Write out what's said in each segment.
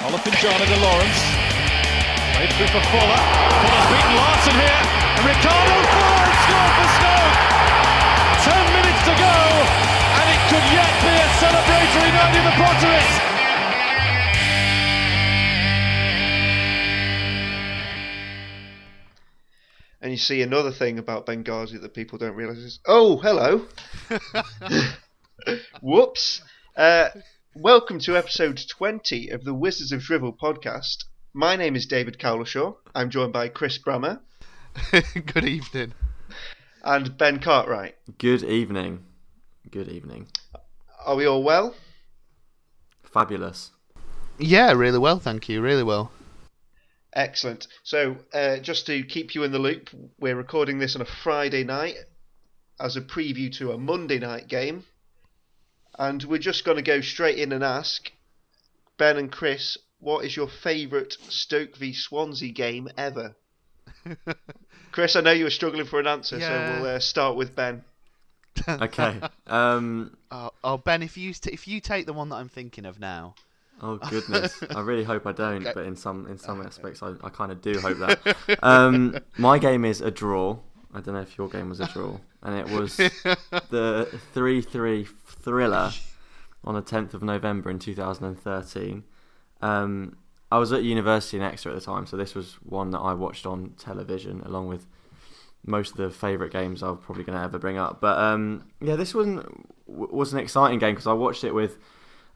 Olofinjana to Lawrence. Played through for Fuller. Fuller's beaten Larson here. And Ricardo Fuller scored for Stoke. Ten minutes to go. And it could yet be a celebratory night in the Potteries. And you see another thing about Benghazi that people don't realise is oh, hello. Whoops. Uh, welcome to episode 20 of the Wizards of Drivel podcast. My name is David Cowlishaw. I'm joined by Chris Brammer Good evening. and Ben Cartwright. Good evening. Good evening. Are we all well? Fabulous. Yeah, really well, thank you. Really well. Excellent. So, uh, just to keep you in the loop, we're recording this on a Friday night as a preview to a Monday night game. And we're just going to go straight in and ask Ben and Chris, what is your favourite Stoke v Swansea game ever? Chris, I know you were struggling for an answer, Yeah. so we'll uh, start with Ben. Okay. um. Oh, oh, Ben, if you t- if you take the one that I'm thinking of now, Oh goodness. I really hope I don't, but in some in some aspects, I, I kind of do hope that. Um. My game is a draw. I don't know if your game was a draw, and it was the three-three thriller on the 10th of November in 2013. Um, I was at university in Exeter at the time, so this was one that I watched on television along with most of the favourite games I'm probably going to ever bring up. But um, yeah, this one was an exciting game because I watched it with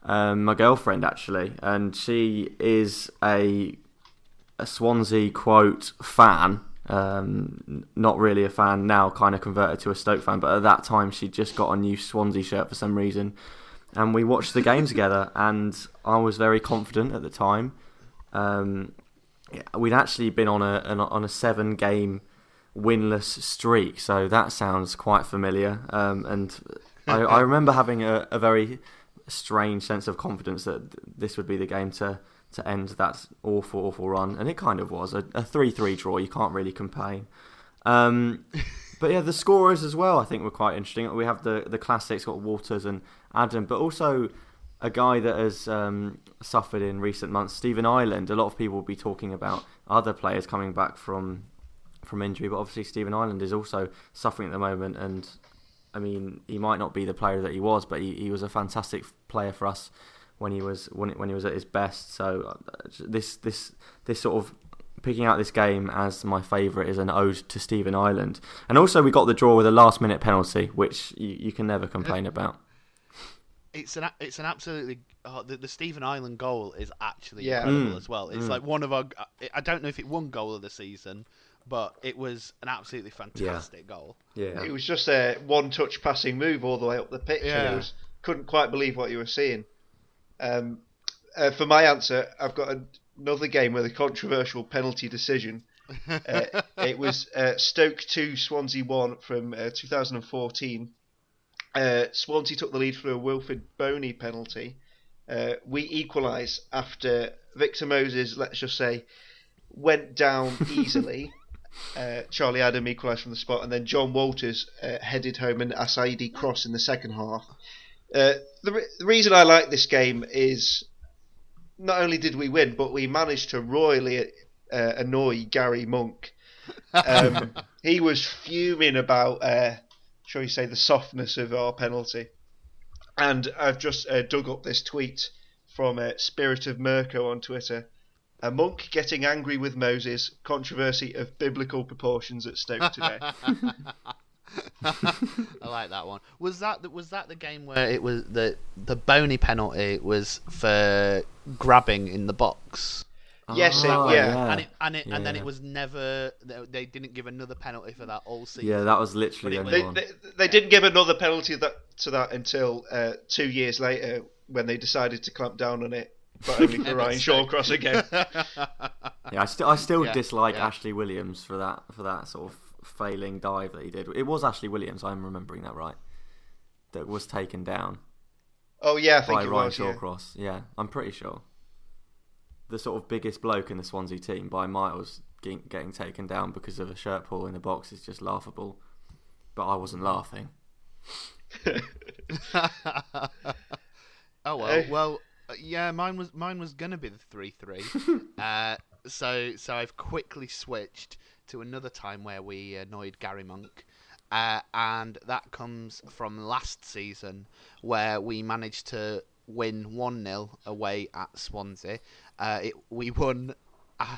um, my girlfriend actually, and she is a, a Swansea quote fan. Um, not really a fan now, kind of converted to a Stoke fan, but at that time she just got a new Swansea shirt for some reason, and we watched the game together, and I was very confident at the time. Um, we'd actually been on a an, on a seven game winless streak, so that sounds quite familiar. Um, and I, I remember having a, a very strange sense of confidence that this would be the game to to end that awful awful run, and it kind of was a, a three three draw. You can't really complain. Um, but yeah, the scorers as well, I think were quite interesting. We have the the classics, got Walters and Adam, but also a guy that has um, suffered in recent months, Stephen Ireland. A lot of people will be talking about other players coming back from from injury, but obviously Stephen Ireland is also suffering at the moment. And I mean, he might not be the player that he was, but he, he was a fantastic player for us when he was when, when he was at his best. So uh, this this this sort of picking out this game as my favourite is an ode to Stephen Ireland. And also we got the draw with a last minute penalty, which you, you can never complain about. it's an it's an absolutely oh, the, the Stephen Ireland goal is actually Yeah. incredible Mm, as well. It's mm. like one of our I don't know if it won goal of the season, but it was an absolutely fantastic goal. Yeah. It was just a one touch passing move all the way up the pitch. Yeah. it was, couldn't quite believe what you were seeing. Um, uh, for my answer, I've got another game with a controversial penalty decision. Uh, it was uh, Stoke 2, Swansea 1 from uh, 2014. Uh, Swansea took the lead through a Wilfried Bony penalty. Uh, we equalise after Victor Moses, let's just say, went down easily. uh, Charlie Adam equalised from the spot, and then Jon Walters uh, headed home an Assaidi cross in the second half. Uh, the, re- the reason I like this game is not only did we win, but we managed to royally uh, annoy Gary Monk. Um, he was fuming about, uh, shall we say, the softness of our penalty. And I've just uh, dug up this tweet from uh, Spirit of Mirko on Twitter. A monk getting angry with Moses, controversy of biblical proportions at Stoke today. I like that one. Was that the, was that the game where it was the the Bony penalty was for grabbing in the box? Yes, it- Oh, yeah. And it, and it, and then it was never. they- They didn't give another penalty for that all season. Yeah, that was literally the only they, one. they, they didn't give another penalty that, to that until uh, two years later when they decided to clamp down on it, but only for Ryan Shawcross again. Yeah, I still I still Yeah, dislike yeah. Ashley Williams for that for that sort of failing dive that he did. It was Ashley Williams, I'm remembering that right. That was taken down Oh yeah, I think by it Ryan was. Shawcross. Yeah. I'm pretty sure. The sort of biggest bloke in the Swansea team by miles getting, getting taken down because of a shirt pull in the box is just laughable. But I wasn't laughing. oh well, well. Uh, yeah, mine was mine was gonna be the three three. uh, so so I've quickly switched to another time where we annoyed Gary Monk. Uh, and that comes from last season where we managed to win 1 0 away at Swansea. Uh, it, we won uh,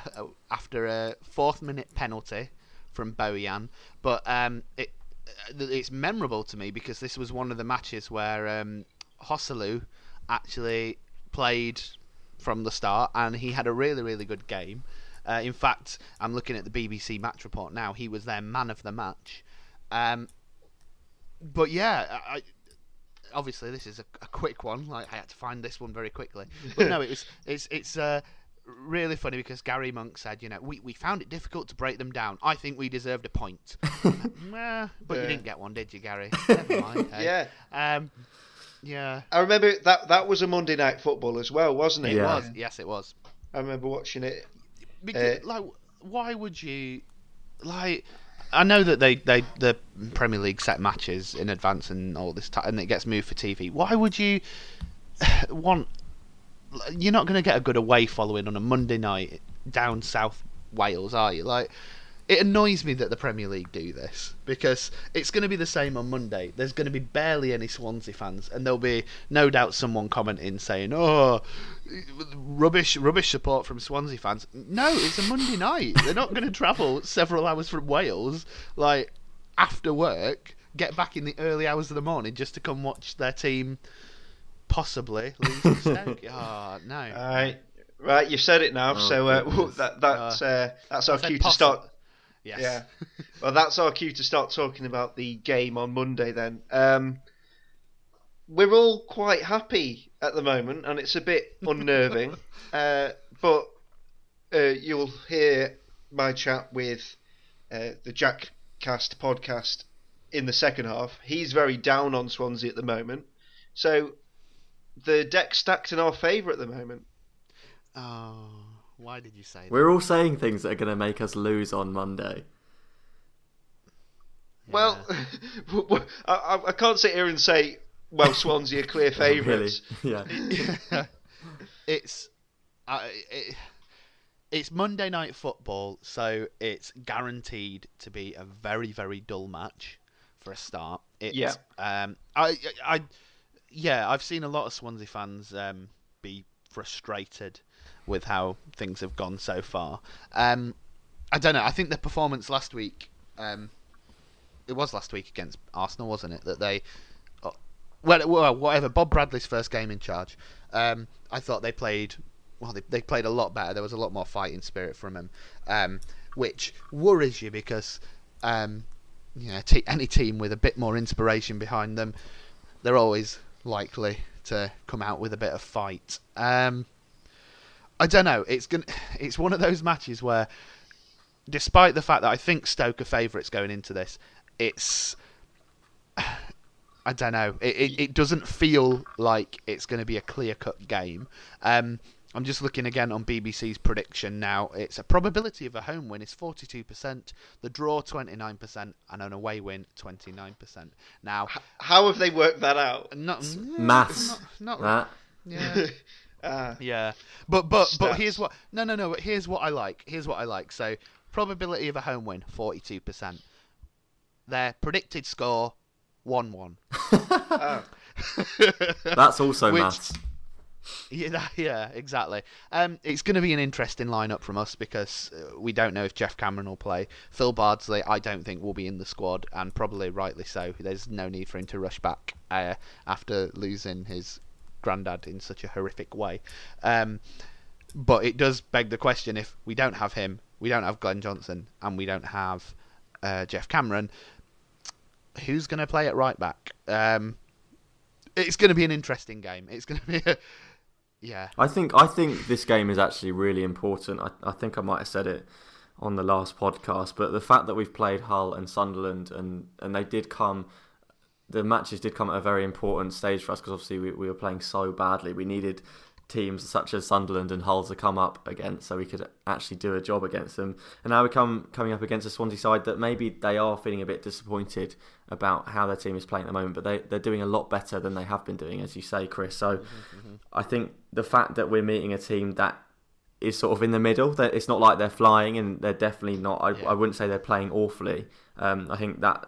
after a fourth minute penalty from Bojan, but um, it, it's memorable to me because this was one of the matches where um, Joselu actually played from the start and he had a really, really good game. Uh, in fact, I'm looking at the BBC match report now. He was their man of the match. Um, but yeah, I, obviously this is a, a, quick one. Like I had to find this one very quickly. But no, it was it's it's uh, really funny because Gary Monk said, you know, we, we found it difficult to break them down. I think we deserved a point. nah, but yeah. you didn't get one, did you, Gary? Never mind. Hey. yeah. Um, yeah. I remember that that was a Monday night football as well, wasn't it? It yeah. was. Yes, it was. I remember watching it. Because, uh, like, why would you like? I know that they, they the Premier League set matches in advance and all this, t- and it gets moved for TV. Why would you want? You're not going to get a good away following on a Monday night down South Wales, are you? Like, it annoys me that the Premier League do this because it's going to be the same on Monday. There's going to be barely any Swansea fans, and there'll be no doubt someone commenting saying, "Oh, rubbish, rubbish support from Swansea fans." No, it's a Monday night. They're not going to travel several hours from Wales, like after work, get back in the early hours of the morning just to come watch their team possibly lose to Stoke. oh, no. All right. Right, you've said it now, oh, so uh, that, that's uh, that's our cue to start Yes. Yeah. well, that's our cue to start talking about the game on Monday then. Um, we're all quite happy at the moment, and it's a bit unnerving. uh, but uh, you'll hear my chat with uh, the Jack Cast podcast in the second half. He's very down on Swansea at the moment. So the deck's stacked in our favour at the moment. Oh. Why did you say that? We're all saying things that are going to make us lose on Monday. Yeah. Well, I, I, can't sit here and say, well, Swansea are clear favourites. really? Yeah. it's. Uh, it, it's Monday night football, so it's guaranteed to be a very, very dull match for a start. It's, yeah. Um, I, I, yeah, I've seen a lot of Swansea fans um, be frustrated with how things have gone so far. Um, I don't know. I think the performance last week, um, it was last week against Arsenal, wasn't it? That they, uh, well, well, whatever. Bob Bradley's first game in charge. Um, I thought they played. Well, they, they played a lot better. There was a lot more fighting spirit from them, um, which worries you because, um, you know, t- any team with a bit more inspiration behind them, they're always likely to come out with a bit of fight. Um, I don't know. It's going it's one of those matches where, despite the fact that I think Stoke are favourites going into this, it's I don't know. It, it, it doesn't feel like it's going to be a clear cut game. Um, I'm just looking again on BBC's prediction now. It's a probability of a home win is 42%, the draw 29%, and an away win 29%. Now, how have they worked that out? Not maths. Not, not yeah. Uh, yeah, but but stats. but here's what no no no. But here's what I like. Here's what I like. So probability of a home win forty two percent. Their predicted score one one. oh. That's also Which, maths. Yeah, yeah, exactly. Um, it's going to be an interesting lineup from us because uh, we don't know if Geoff Cameron will play. Phil Bardsley, I don't think will be in the squad, and probably rightly so. There's no need for him to rush back uh, after losing his granddad in such a horrific way. Um, but it does beg the question: if we don't have him, we don't have Glenn Johnson, and we don't have uh, Geoff Cameron, who's going to play at right back? Um, it's going to be an interesting game. It's going to be a yeah. I think I think this game is actually really important. I, I think I might have said it on the last podcast, but the fact that we've played Hull and Sunderland and and they did come the matches did come at a very important stage for us because obviously we, we were playing so badly. We needed teams such as Sunderland and Hull to come up against, so we could actually do a job against them. And now we come coming up against a Swansea side that maybe they are feeling a bit disappointed about how their team is playing at the moment, but they they're doing a lot better than they have been doing, as you say, Chris. So mm-hmm. I think the fact that we're meeting a team that is sort of in the middle, that it's not like they're flying, and they're definitely not. I, yeah. I wouldn't say they're playing awfully. Um, I think that,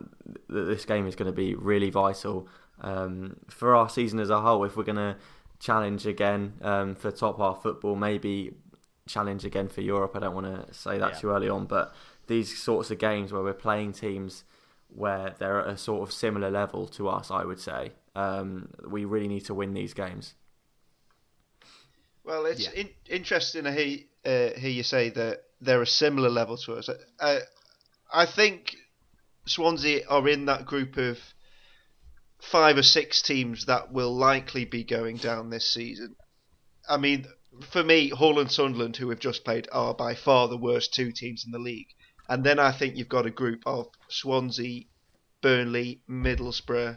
that this game is going to be really vital um, for our season as a whole. If we're going to challenge again um, for top half football, maybe challenge again for Europe. I don't want to say that yeah. too early on, but these sorts of games where we're playing teams where they're at a sort of similar level to us, I would say, um, we really need to win these games. Well, it's yeah. in- interesting to hear, uh, hear you say that they're a similar level to us. Uh, I think Swansea are in that group of five or six teams that will likely be going down this season. I mean, for me, Hull and Sunderland, who have just played, are by far the worst two teams in the league. And then I think you've got a group of Swansea, Burnley, Middlesbrough,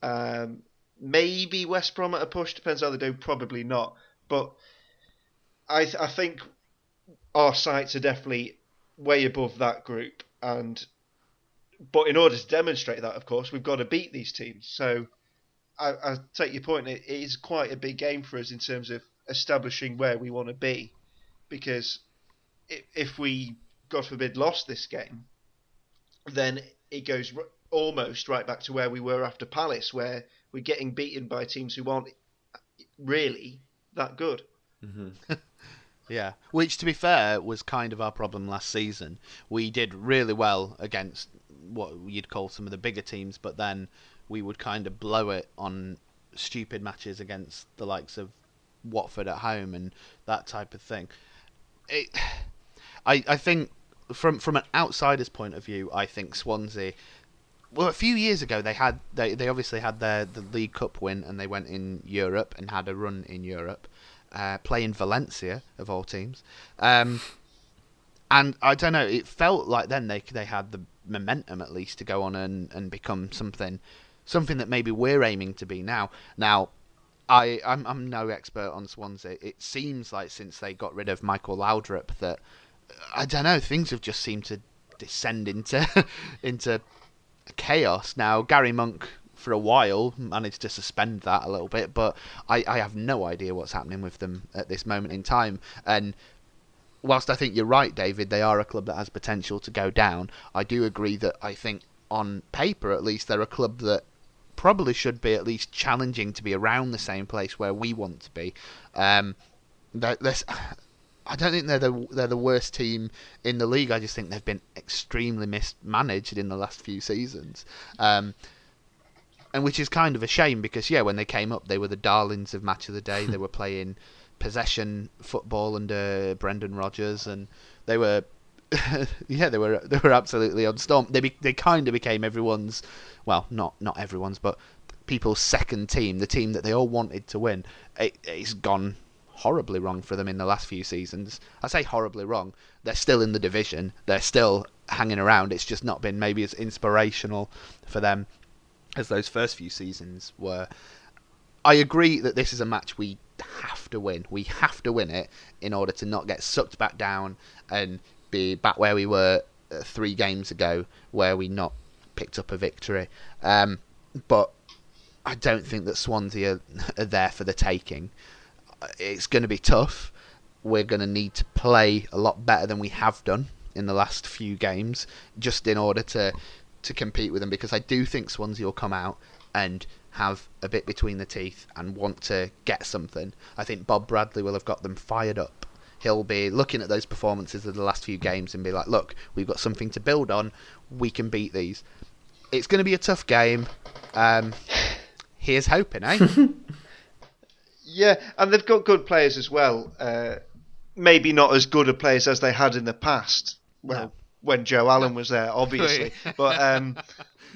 um, maybe West Brom at a push, depends how they do, probably not. But I, I think our sights are definitely way above that group. And but in order to demonstrate that, of course, we've got to beat these teams. So I, I take your point. It, is quite a big game for us in terms of establishing where we want to be, because if, if we, God forbid, lost this game, then it goes almost right back to where we were after Palace, where we're getting beaten by teams who aren't really that good. Mm-hmm. yeah, which to be fair was kind of our problem last season. We did really well against what you'd call some of the bigger teams, but then we would kind of blow it on stupid matches against the likes of Watford at home and that type of thing. It, I I think from from an outsider's point of view, I think Swansea. Well, a few years ago they had they, they obviously had their the League Cup win and they went in Europe and had a run in Europe, uh, playing Valencia of all teams. Um, and I don't know. It felt like then they they had the momentum at least to go on and, and become something something that maybe we're aiming to be now. Now, I I'm, I'm no expert on Swansea. It seems like since they got rid of Michael Laudrup that I don't know things have just seemed to descend into into chaos. Now Gary Monk for a while managed to suspend that a little bit, but I, I have no idea what's happening with them at this moment in time. And whilst I think you're right, David, they are a club that has potential to go down. I do agree that I think on paper, at least, they're a club that probably should be at least challenging to be around the same place where we want to be. Um, I don't think they're the they're the worst team in the league. I just think they've been extremely mismanaged in the last few seasons. Um, and which is kind of a shame because yeah, when they came up, they were the darlings of match of the day. they were playing possession football under Brendan Rodgers, and they were, yeah, they were they were absolutely on storm. They be, they kind of became everyone's, well, not not everyone's, but people's second team, the team that they all wanted to win. It, it's gone horribly wrong for them in the last few seasons. I say horribly wrong. They're still in the division. They're still hanging around. It's just not been maybe as inspirational for them as those first few seasons were. I agree that this is a match we have to win. We have to win it in order to not get sucked back down and be back where we were uh, three games ago, where we not picked up a victory. Um, but I don't think that Swansea are, are there for the taking. It's going to be tough. We're going to need to play a lot better than we have done in the last few games, just in order to to compete with them. Because I do think Swansea will come out and have a bit between the teeth and want to get something, I think Bob Bradley will have got them fired up. He'll be looking at those performances of the last few games and be like, look, we've got something to build on. We can beat these. It's going to be a tough game. Um, here's hoping, eh? yeah, and they've got good players as well. Uh, maybe not as good a players as they had in the past. Well, no. when Joe Allen was there, obviously. but um,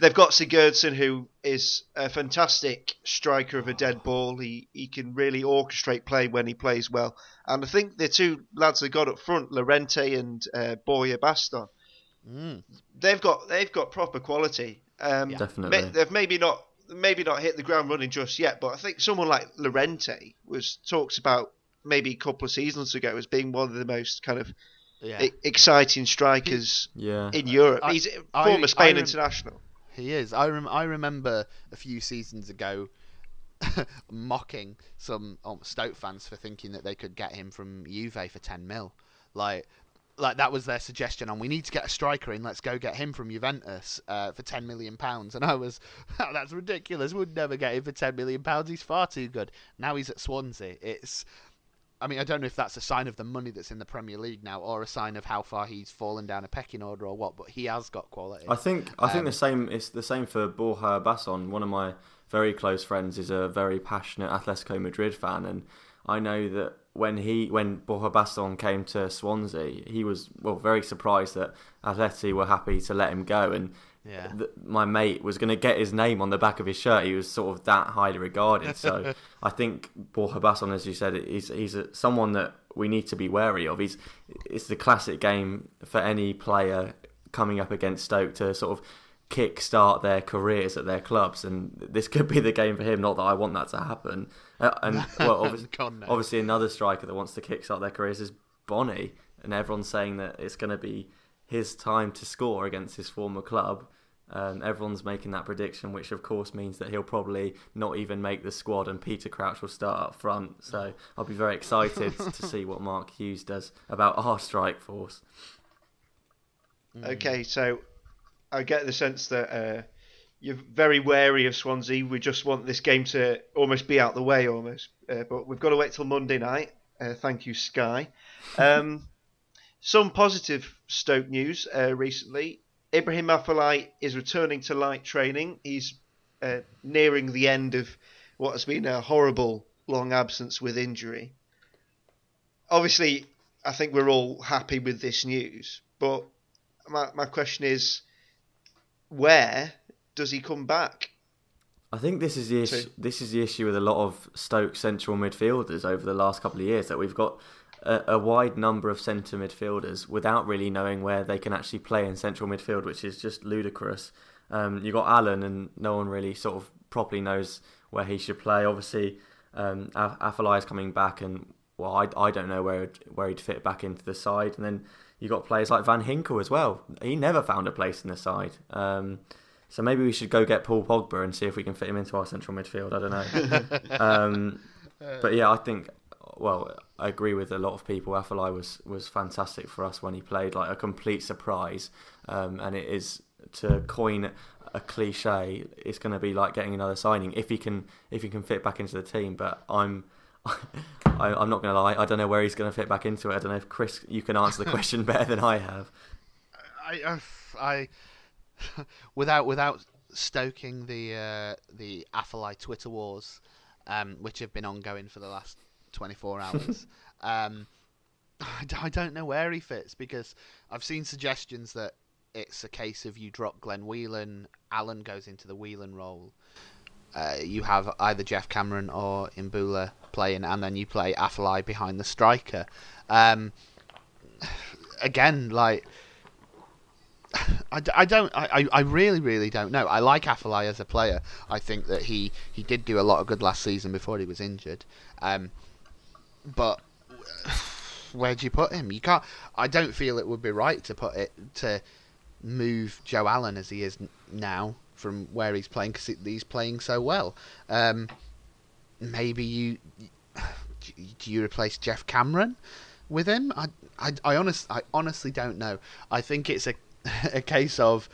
they've got Sigurdsson, who is a fantastic striker of a dead ball. He he can really orchestrate play when he plays well. And I think the two lads they got up front, Llorente and uh, Borja mm. they've got they've got proper quality. Um, Definitely, they've maybe not maybe not hit the ground running just yet, but I think someone like Llorente was talked about maybe a couple of seasons ago as being one of the most kind of Yeah. exciting strikers Yeah. in Europe. I- He's a I- former Spain I rem- international. He is. I rem- I remember a few seasons ago mocking some um, Stoke fans for thinking that they could get him from Juve for 10 mil. Like like that was their suggestion and we need to get a striker in. Let's go get him from Juventus uh, for 10 million pounds. And I was "Oh, that's ridiculous. We'd never get him for 10 million pounds. He's far too good. Now he's at Swansea. It's I mean I don't know if that's a sign of the money that's in the Premier League now or a sign of how far he's fallen down a pecking order or what but he has got quality. I think I think Um, the same. It's the same for Borja Baston. One of my very close friends is a very passionate Atletico Madrid fan, and I know that when he when Borja Baston came to Swansea, he was well very surprised that Atleti were happy to let him go, and Yeah. th- my mate was going to get his name on the back of his shirt. He was sort of that highly regarded. So I think Borja Baston, as you said, he's he's a, someone that we need to be wary of. He's it's the classic game for any player coming up against Stoke to sort of kick start their careers at their clubs, and this could be the game for him. Not that I want that to happen. Uh, and well, obviously, God, no. obviously another striker that wants to kick start their careers is Bony, and everyone's saying that it's going to be his time to score against his former club. Um, everyone's making that prediction, which of course means that he'll probably not even make the squad, and Peter Crouch will start up front. So I'll be very excited to see what Mark Hughes does about our strike force. Okay, so I get the sense that uh, you're very wary of Swansea. We just want this game to almost be out the way, almost. Uh, but we've got to wait till Monday night. Uh, thank you, Sky. Um, some positive Stoke news uh, recently. Ibrahim Afellay is returning to light training. He's uh, nearing the end of what has been a horrible long absence with injury. Obviously, I think we're all happy with this news, but my my question is, where does he come back? I think this is the issue, this is the issue with a lot of Stoke central midfielders over the last couple of years that we've got a, a wide number of centre midfielders without really knowing where they can actually play in central midfield, which is just ludicrous. Um, you got Allen, and no one really sort of properly knows where he should play. Obviously, um, A- Afellay is coming back, and well, I, I don't know where where he'd fit back into the side. And then you got players like Van Ginkel as well. He never found a place in the side. Um, so maybe we should go get Paul Pogba and see if we can fit him into our central midfield. I don't know. um, but yeah, I think. Well, I agree with a lot of people. Afellay was was fantastic for us when he played, like a complete surprise. Um, and it is to coin a cliche. It's going to be like getting another signing if he can if he can fit back into the team. But I'm. I, I'm not going to lie. I don't know where he's going to fit back into it. I don't know if Chris, you can answer the question better than I have. I, uh, I, without without stoking the uh, the Afellay Twitter wars, um, which have been ongoing for the last 24 hours. um, I, I don't know where he fits because I've seen suggestions that it's a case of you drop Glenn Whelan, Allen goes into the Whelan role. Uh, you have either Geoff Cameron or Imbula playing, and then you play Afellay behind the striker. Um, again, like I, I don't I, I really really don't know. I like Afellay as a player. I think that he, he did do a lot of good last season before he was injured. Um, but where do you put him? You can't. I don't feel it would be right to put it to move Joe Allen as he is now from where he's playing because he's playing so well. Um, maybe you do you replace Geoff Cameron with him? I I, I honest I honestly don't know. I think it's a a case of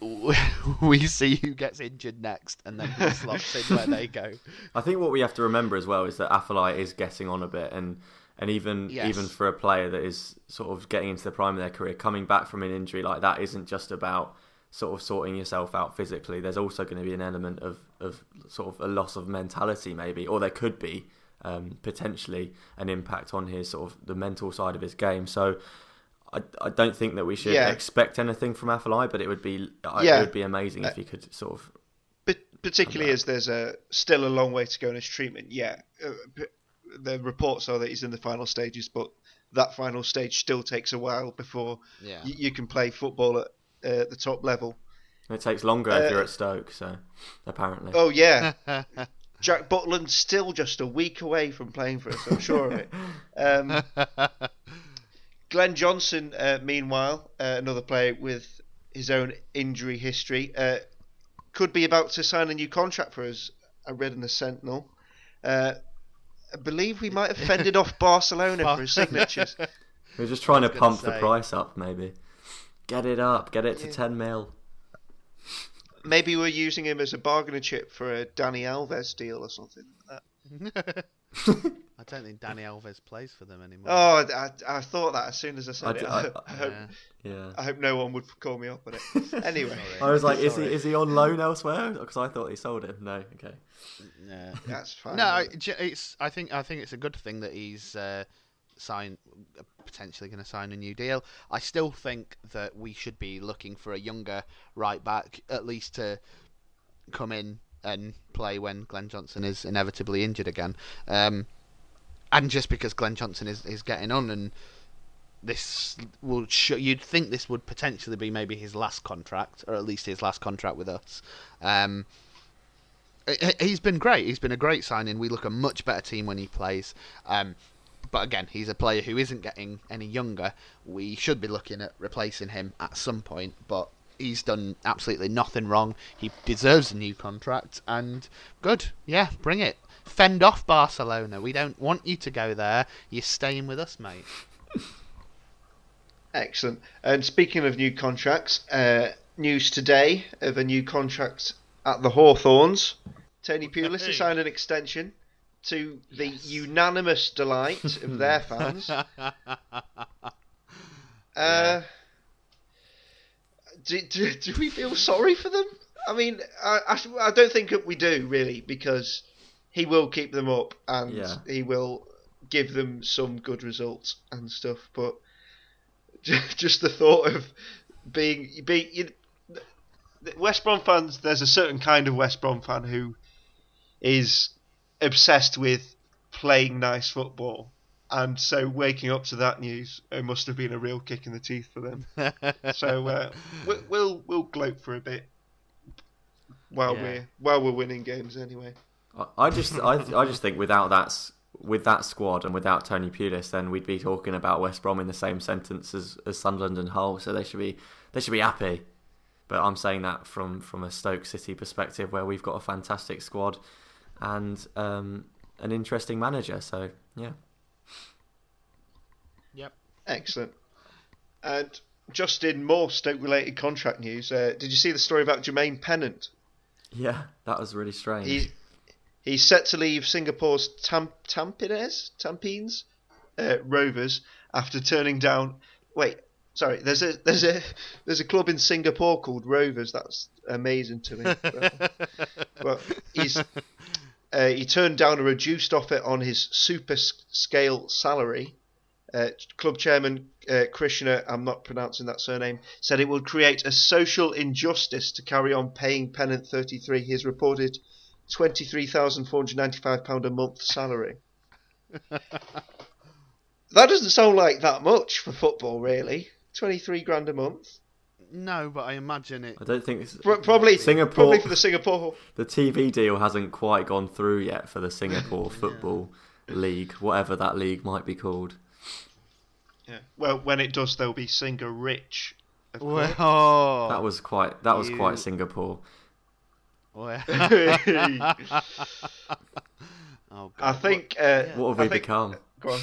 we see who gets injured next and then who slots in where they go. I think what we have to remember as well is that Afellay is getting on a bit, and and even Yes. even for a player that is sort of getting into the prime of their career, coming back from an injury like that isn't just about sort of sorting yourself out physically. There's also going to be an element of of sort of a loss of mentality, maybe, or there could be um, potentially an impact on his sort of the mental side of his game. So. I, I don't think that we should Yeah. expect anything from Afellay, but it would be Yeah. it would be amazing if Uh, he could sort of But particularly as there's a still a long way to go in his treatment. Yeah, uh, p- the reports are that he's in the final stages, but that final stage still takes a while before Yeah. you, you can play football at uh, the top level. It takes longer if you're at Stoke, so apparently. Oh yeah, Jack Butland's still just a week away from playing for us. I'm sure of it. Um, Glenn Johnson, uh, meanwhile, uh, another player with his own injury history, uh, could be about to sign a new contract for us. I read in the Sentinel. Uh, I believe we might have fended off Barcelona for his signatures. We're just trying to gonna pump the price up, maybe. Get it up, get it to 10 mil. Maybe we're using him as a bargaining chip for a Dani Alves deal or something like that. I don't think Dani Alves plays for them anymore. Oh, I, I thought that as soon as I said I it. d- I, I- I hope, Yeah. Yeah. I hope no one would call me up on it. Anyway, I was like, is he is he on loan elsewhere? Because I thought he sold him. No, okay. Yeah. that's fine. No, it's. I think. I think it's a good thing that he's uh, signed, potentially going to sign a new deal. I still think that we should be looking for a younger right back, at least to come in and play when Glenn Johnson is inevitably injured again. Um, and just because Glenn Johnson is, is getting on and this will you'd think this would potentially be maybe his last contract or at least his last contract with us. Um, he- he's been great. He's been a great signing. We look a much better team when he plays. Um, but again, he's a player who isn't getting any younger. We should be looking at replacing him at some point, but he's done absolutely nothing wrong. He deserves a new contract, and good. Yeah, bring it. Fend off Barcelona. We don't want you to go there. You're staying with us, mate. Excellent. And speaking of new contracts, uh, news today of a new contract at the Hawthorns. Tony Pulis has signed an extension to the unanimous delight of their fans. Uh, do, do, do we feel sorry for them? I mean, I, I, I don't think that we do really because he will keep them up and Yeah. he will give them some good results and stuff. But just the thought of being being you, West Brom fans, there's a certain kind of West Brom fan who is obsessed with playing nice football. And so waking up to that news, it must have been a real kick in the teeth for them. So uh, we- we'll we'll gloat for a bit while Yeah. we're while we're winning games anyway. I, I just I I just think without that with that squad and without Tony Pulis, then we'd be talking about West Brom in the same sentence as, as Sunderland and Hull. So they should be they should be happy. But I'm saying that from from a Stoke City perspective, where we've got a fantastic squad and um, an interesting manager. So yeah. Yep. Excellent. And just in more Stoke-related contract news, uh, did you see the story about Jermaine Pennant? Yeah, that was really strange. He he's set to leave Singapore's Tam, Tampines Tampines uh, Rovers after turning down. Wait, sorry. There's a there's a there's a club in Singapore called Rovers. That's amazing to me. well, he's uh, he turned down a reduced offer on his super scale salary. Uh, club chairman uh, Krishna, I'm not pronouncing that surname, said it would create a social injustice to carry on paying Pennant 33 his reported £23,495 a month salary. that doesn't sound like that much for football, really. 23 grand a month. No, but I imagine it. I don't think it's, Probably, Singapore- probably for the Singapore. the TV deal hasn't quite gone through yet for the Singapore Football League, whatever that league might be called. Yeah. Well, when it does, there'll be Singer Rich. of. Well, That was quite that was You- quite Singapore. well. I oh, God. think. Uh, What have I we think- become? Go on.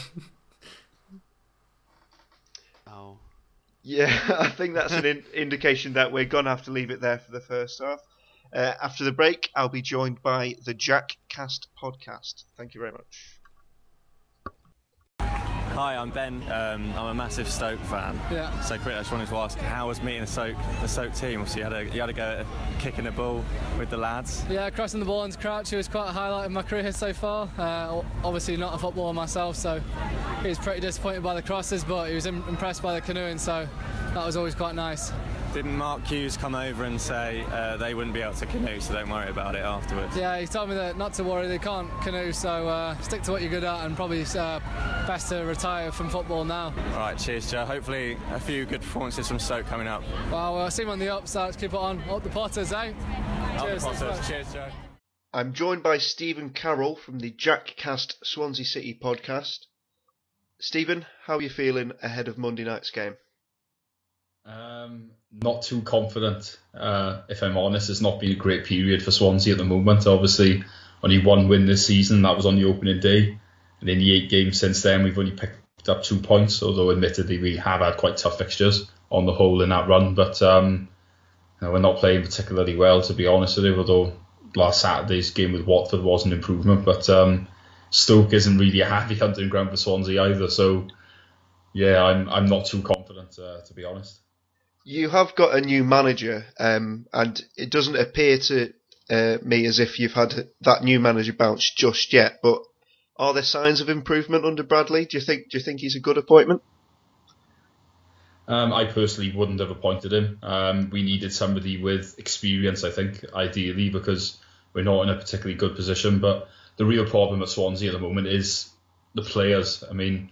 Oh. Yeah, I think that's an in- indication that we're going to have to leave it there for the first half. Uh, after the break, I'll be joined by the Jack Cast podcast. Thank you very much. Hi, I'm Ben. Um, I'm a massive Stoke fan. Yeah. So, quick, I just wanted to ask, how was meeting the Stoke, the Stoke team? So you had a you had to go at kicking the ball with the lads. Yeah, crossing the ball into Crouchy was quite a highlight of my career so far. Uh, obviously not a footballer myself, so he was pretty disappointed by the crosses, but he was impressed by the canoeing, so that was always quite nice. Didn't Mark Hughes come over and say uh, they wouldn't be able to canoe, so don't worry about it afterwards? Yeah, he told me that not to worry, they can't canoe, so uh, stick to what you're good at and probably uh, best to retire from football now. All right, cheers, Joe. Hopefully, a few good performances from Stoke coming up. Well, we'll see him on the up, so let's keep it on. Up the Potters, eh? Up Cheers. the Potters. Cheers, Joe. I'm joined by Steven Carroll from the JackCast Swansea City podcast. Steven, how are you feeling ahead of Monday night's game? Um, not too confident, uh, if I'm honest. It's not been a great period for Swansea at the moment. Obviously, only one win this season. That was on the opening day. And in the eight games since then, we've only picked up two points, although admittedly we have had quite tough fixtures on the whole in that run. But um, you know, we're not playing particularly well, to be honest with you, although last Saturday's game with Watford was an improvement. But um, Stoke isn't really a happy hunting ground for Swansea either. So, yeah, I'm, I'm not too confident, uh, to be honest. You have got a new manager, um, and it doesn't appear to uh, me as if you've had that new manager bounce just yet. But are there signs of improvement under Bradley? Do you think? Do you think he's a good appointment? Um, I personally wouldn't have appointed him. Um, we needed somebody with experience, I think, ideally, because we're not in a particularly good position. But the real problem at Swansea at the moment is the players. I mean,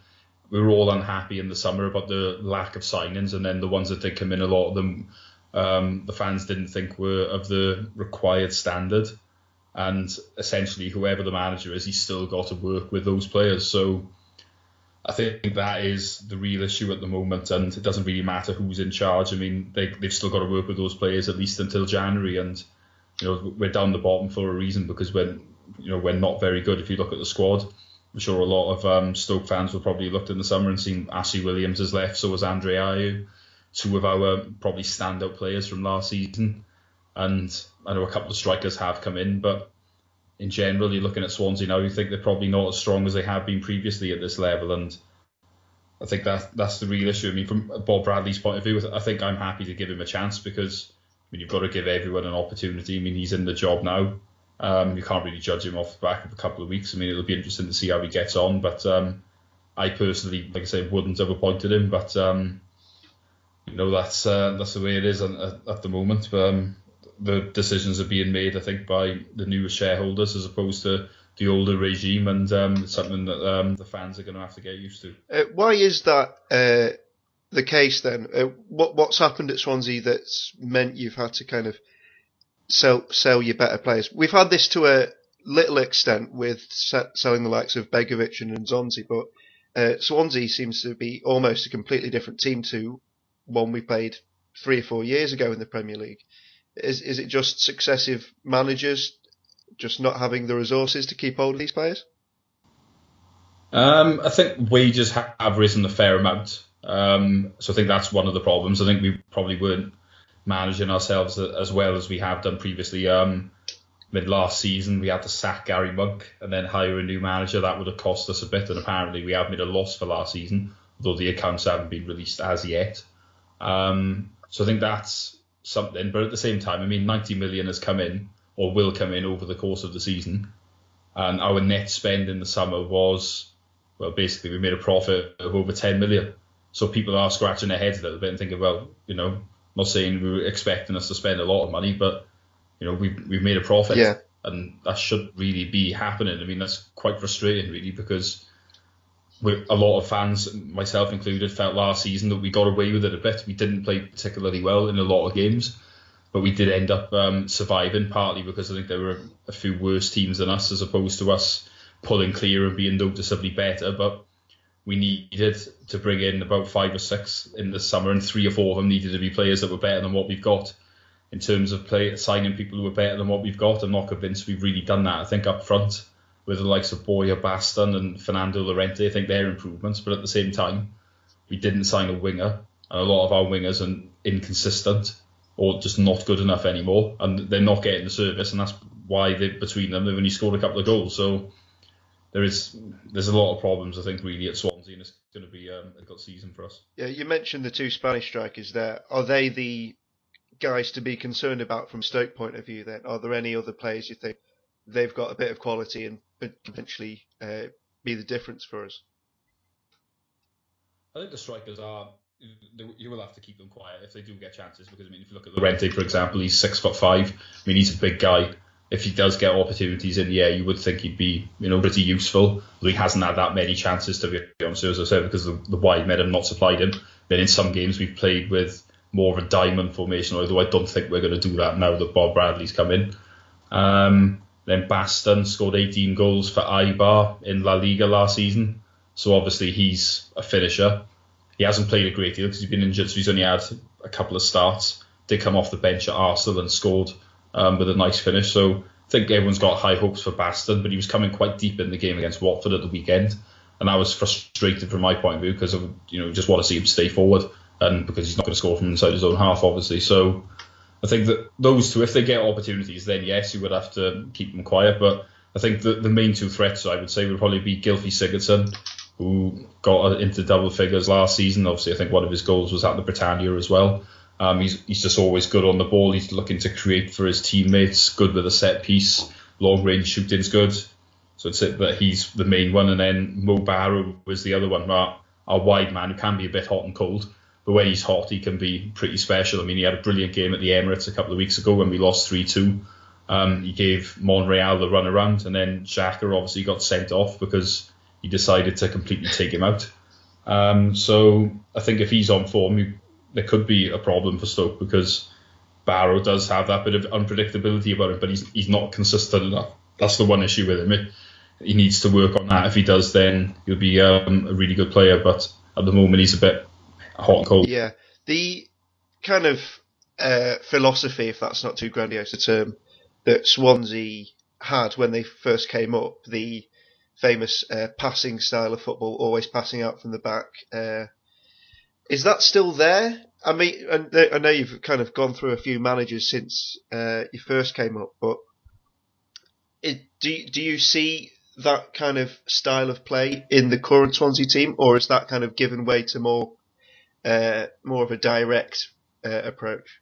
we were all unhappy in the summer about the lack of signings, and then the ones that did come in, a lot of them, um, the fans didn't think were of the required standard. And essentially, whoever the manager is, he's still got to work with those players. So I think that is the real issue at the moment, and it doesn't really matter who's in charge. I mean, they, they've still got to work with those players at least until January, and you know we're down the bottom for a reason because when you know we're not very good. If you look at the squad, I'm sure a lot of um, Stoke fans will probably looked in the summer and seen Ashley Williams has left, so was Andre Ayew, two of our probably standout players from last season, and I know a couple of strikers have come in, but in general, you're looking at Swansea now, you think they're probably not as strong as they have been previously at this level, and I think that that's the real issue. I mean, from Bob Bradley's point of view, I think I'm happy to give him a chance because I mean you've got to give everyone an opportunity. I mean, he's in the job now. Um, you can't really judge him off the back of a couple of weeks. I mean, it'll be interesting to see how he gets on. But um, I personally, like I say, wouldn't have appointed him. But um, you know, that's uh, that's the way it is at, at the moment. But, um, the decisions are being made, I think, by the newer shareholders as opposed to the older regime, and um, it's something that um, the fans are going to have to get used to. Uh, why is that uh, the case then? Uh, what what's happened at Swansea that's meant you've had to kind of sell sell your better players? We've had this to a little extent with se- selling the likes of Begovic and Nzonzi, but uh, Swansea seems to be almost a completely different team to one we played three or four years ago in the Premier League. Is is it just successive managers just not having the resources to keep hold of these players? Um, I think wages ha- have risen a fair amount. Um, so I think that's one of the problems. I think we probably weren't managing ourselves as well as we have done previously. Um, mid last season, we had to sack Gary Monk and then hire a new manager. That would have cost us a bit, and apparently we have made a loss for last season, although the accounts haven't been released as yet. Um, so I think that's something. But at the same time, I mean, 90 million has come in or will come in over the course of the season, and our net spend in the summer was well, basically we made a profit of over 10 million. So people are scratching their heads a little bit and thinking, well, you know, not saying we were expecting us to spend a lot of money, but you know, we've we've made a profit, Yeah. and that should really be happening. I mean, that's quite frustrating, really, because we a lot of fans, myself included, felt last season that we got away with it a bit. We didn't play particularly well in a lot of games, but we did end up um, surviving partly because I think there were a few worse teams than us, as opposed to us pulling clear and being noticeably better. But we needed to bring in about five or six in the summer, and three or four of them needed to be players that were better than what we've got. In terms of play, signing people who are better than what we've got, I'm not convinced we've really done that. I think up front, with the likes of Borja Baston and Fernando Llorente, I think they're improvements. But at the same time, we didn't sign a winger, and a lot of our wingers are inconsistent or just not good enough anymore, and they're not getting the service, and that's why they between them they've only scored a couple of goals. So there is there's a lot of problems I think really at Swansea, and it's going to be um, a good season for us. Yeah, you mentioned the two Spanish strikers there. Are they the guys to be concerned about from Stoke point of view? Then, are there any other players you think they've got a bit of quality and potentially uh, be the difference for us? I think the strikers are you will have to keep them quiet if they do get chances. Because I mean, if you look at Llorente, for example, he's six foot five. I mean, he's a big guy. If he does get opportunities in the air, you would think he'd be, you know, pretty useful. But he hasn't had that many chances to be honest, as I said, because the, the wide men have not supplied him. Then in some games we've played with more of a diamond formation, although I don't think we're going to do that now that Bob Bradley's come in. Um, then Baston scored 18 goals for Eibar in La Liga last season. So obviously he's a finisher. He hasn't played a great deal because he's been injured, so he's only had a couple of starts. Did come off the bench at Arsenal and scored um, with a nice finish. So I think everyone's got high hopes for Baston, but he was coming quite deep in the game against Watford at the weekend, and I was frustrated from my point of view because of you know just want to see him stay forward and because he's not going to score from inside his own half, obviously. So I think that those two, if they get opportunities, then yes, you would have to keep them quiet. But I think the, the main two threats I would say would probably be Gylfi Sigurdsson who got into double figures last season. Obviously, I think one of his goals was at the Britannia as well. Um, he's, he's just always good on the ball. He's looking to create for his teammates, good with a set piece, long range shooting's good. So it's it that he's the main one. And then Mo Barrow was the other one, our, our wide man who can be a bit hot and cold. But when he's hot, he can be pretty special. I mean, he had a brilliant game at the Emirates a couple of weeks ago when we lost 3 2. Um, he gave Monreal the run around, and then Xhaka obviously got sent off because he decided to completely take him out. Um, so I think if he's on form, there could be a problem for Stoke because Barrow does have that bit of unpredictability about him, but he's he's not consistent enough. That's the one issue with him. he needs to work on that. If he does, then he'll be um, a really good player. But at the moment, he's a bit hot and cold. Yeah, the kind of uh, philosophy, if that's not too grandiose a term, that Swansea had when they first came up, the famous uh, passing style of football, always passing out from the back. Uh, is that still there? I mean, I know you've kind of gone through a few managers since uh, you first came up, but it, do do you see that kind of style of play in the current Swansea team, or is that kind of given way to more uh, more of a direct uh, approach?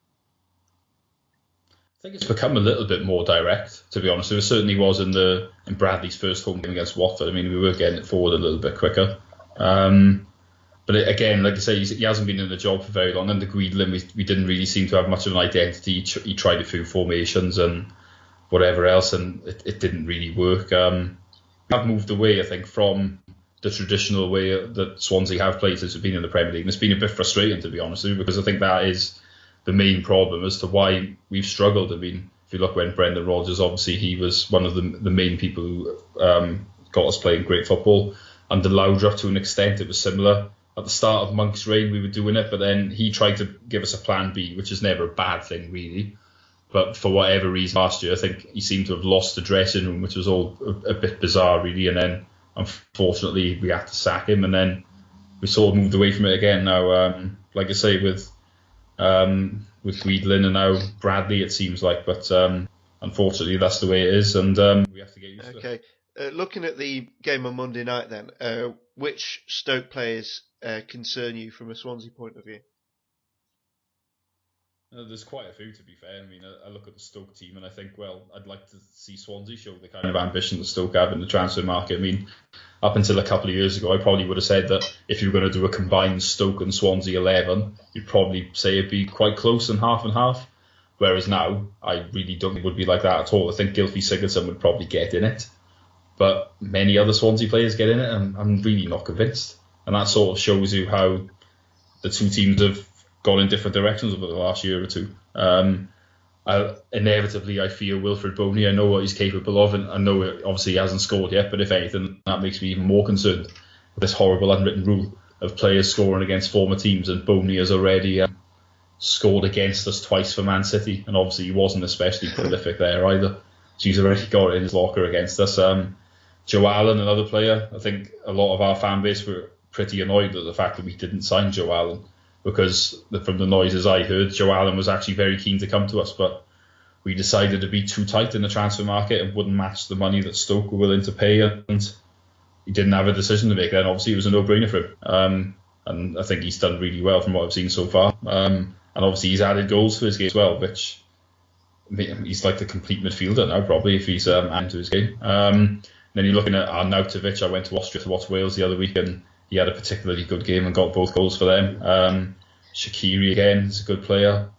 I think it's become a little bit more direct, to be honest. It certainly was in the in Bradley's first home game against Watford. I mean, we were getting it forward a little bit quicker. Um, but again, like I say, he hasn't been in the job for very long. Under Guidolin, we, we didn't really seem to have much of an identity. He, tr- he tried a few formations and whatever else, and it, it didn't really work. Um, we have moved away, I think, from the traditional way that Swansea have played since we've been in the Premier League. And it's been a bit frustrating, to be honest with you, because I think that is the main problem as to why we've struggled. I mean, if you look when Brendan Rodgers, obviously he was one of the the main people who um, got us playing great football. Under Laudrup, to an extent, it was similar. At the start of Monk's reign, we were doing it, but then he tried to give us a plan B, which is never a bad thing, really. But for whatever reason, last year, I think he seemed to have lost the dressing room, which was all a, a bit bizarre, really. And then, unfortunately, we had to sack him, and then we sort of moved away from it again. Now, um, like I say, with um, with Guidolin and now Bradley, it seems like. But um, unfortunately, that's the way it is, and um, we have to get used okay. to it. Okay. Uh, looking at the game on Monday night, then, uh, which Stoke players uh, concern you from a Swansea point of view? Uh, there's quite a few, to be fair. I mean, I, I, look at the Stoke team and I think, well, I'd like to see Swansea show the kind of ambition that Stoke have in the transfer market. I mean, up until a couple of years ago, I probably would have said that if you were going to do a combined Stoke and Swansea 11, you'd probably say it'd be quite close and half and half. Whereas now, I really don't think it would be like that at all. I think Gylfi Sigurdsson would probably get in it. But many other Swansea players get in it, and I'm really not convinced. And that sort of shows you how the two teams have gone in different directions over the last year or two. Um, I, inevitably, I fear Wilfried Bony. I know what he's capable of, and I know obviously he hasn't scored yet. But if anything, that makes me even more concerned with this horrible unwritten rule of players scoring against former teams. And Bony has already um, scored against us twice for Man City, and obviously he wasn't especially prolific there either. So he's already got it in his locker against us. Um, Joe Allen, another player. I think a lot of our fan base were pretty annoyed at the fact that we didn't sign Joe Allen because from the noises I heard, Joe Allen was actually very keen to come to us, but we decided to be too tight in the transfer market and wouldn't match the money that Stoke were willing to pay, and he didn't have a decision to make. Then obviously it was a no-brainer for him, um, and I think he's done really well from what I've seen so far. Um, and obviously he's added goals for his game as well, which he's like the complete midfielder now probably if he's um, into his game. Um, then you're looking at Arnautovic. I went to Austria to watch Wales the other week, and he had a particularly good game and got both goals for them. Um, Shaqiri again is a good player.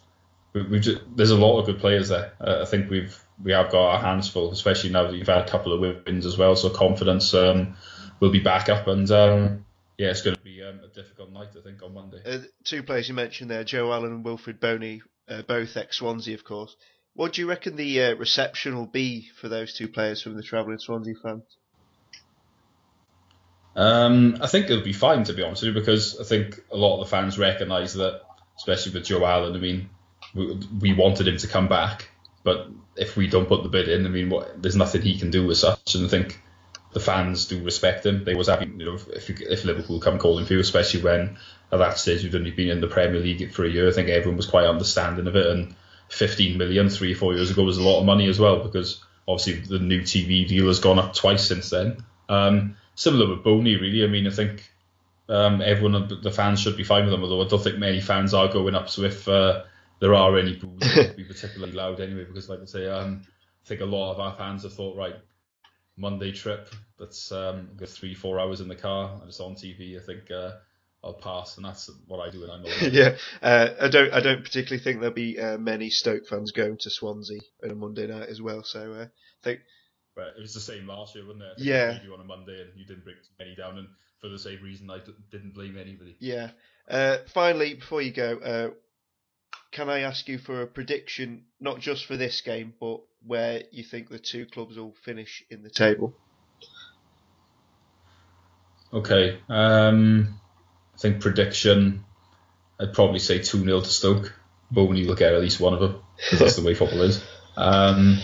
We, just, there's a lot of good players there. Uh, I think we've we have got our hands full, especially now that you've had a couple of wins as well. So confidence um, will be back up, and um, yeah, it's going to be um, a difficult night, I think, on Monday. Uh, two players you mentioned there, Joe Allen and Wilfried Bony, uh, both ex Swansea, of course. What do you reckon the uh, reception will be for those two players from the travelling Swansea fans? Um, I think it'll be fine, to be honest with you, because I think a lot of the fans recognise that, especially with Joe Allen. I mean, we, we wanted him to come back, but if we don't put the bid in, I mean, what, there's nothing he can do as such. And I think the fans do respect him. They was happy, you know, if, if Liverpool come calling for you, especially when at that stage you'd only been in the Premier League for a year. I think everyone was quite understanding of it. And 15 million three, four years ago was a lot of money as well, because obviously the new TV deal has gone up twice since then. Um, similar with Bony, really. I mean, I think um, everyone, the fans should be fine with them, although I don't think many fans are going up. So if uh, there are any boos, it won't be particularly loud anyway, because like I say, um, I think a lot of our fans have thought, right, Monday trip, that's um, got three, four hours in the car, and it's on TV. I think uh, I'll pass, and that's what I do when I'm away. yeah, uh, I don't. I don't particularly think there'll be uh, many Stoke fans going to Swansea on a Monday night as well. So uh, I think But it was the same last year, wasn't it? Yeah. you on a Monday, and you didn't bring too many down, and for the same reason, I d- didn't blame anybody. Yeah. Uh, finally, before you go, uh, can I ask you for a prediction, not just for this game, but where you think the two clubs will finish in the table? Okay. Um, I think prediction. I'd probably say two 0 to Stoke. Bony will get at at least one of them because that's the way football is. Um,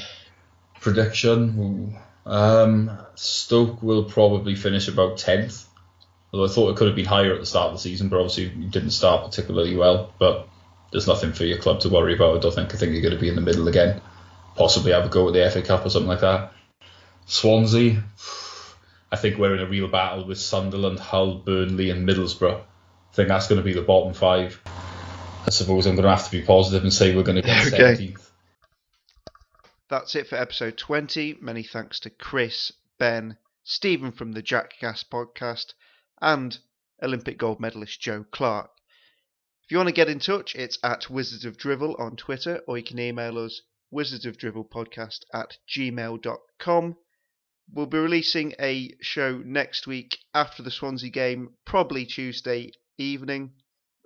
prediction. Um, Stoke will probably finish about tenth. Although I thought it could have been higher at the start of the season, but obviously didn't start particularly well. But there's nothing for your club to worry about. I don't think. I think you're going to be in the middle again. Possibly have a go at the FA Cup or something like that. Swansea. I think we're in a real battle with Sunderland, Hull, Burnley, and Middlesbrough. I think that's going to be the bottom five. I suppose I'm going to have to be positive and say we're going to get Okay. 17th. That's it for episode 20. Many thanks to Chris, Ben, Steven from the JackCast podcast, and Olympic gold medalist Joe Clarke. If you want to get in touch, it's at Wizards of Drivel on Twitter, or you can email us wizardsofdrivelpodcast at gmail.com. We'll be releasing a show next week after the Swansea game, probably Tuesday evening,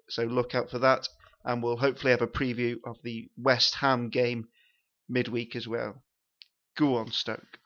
so look out for that. And we'll hopefully have a preview of the West Ham game midweek as well. Go on, Stoke.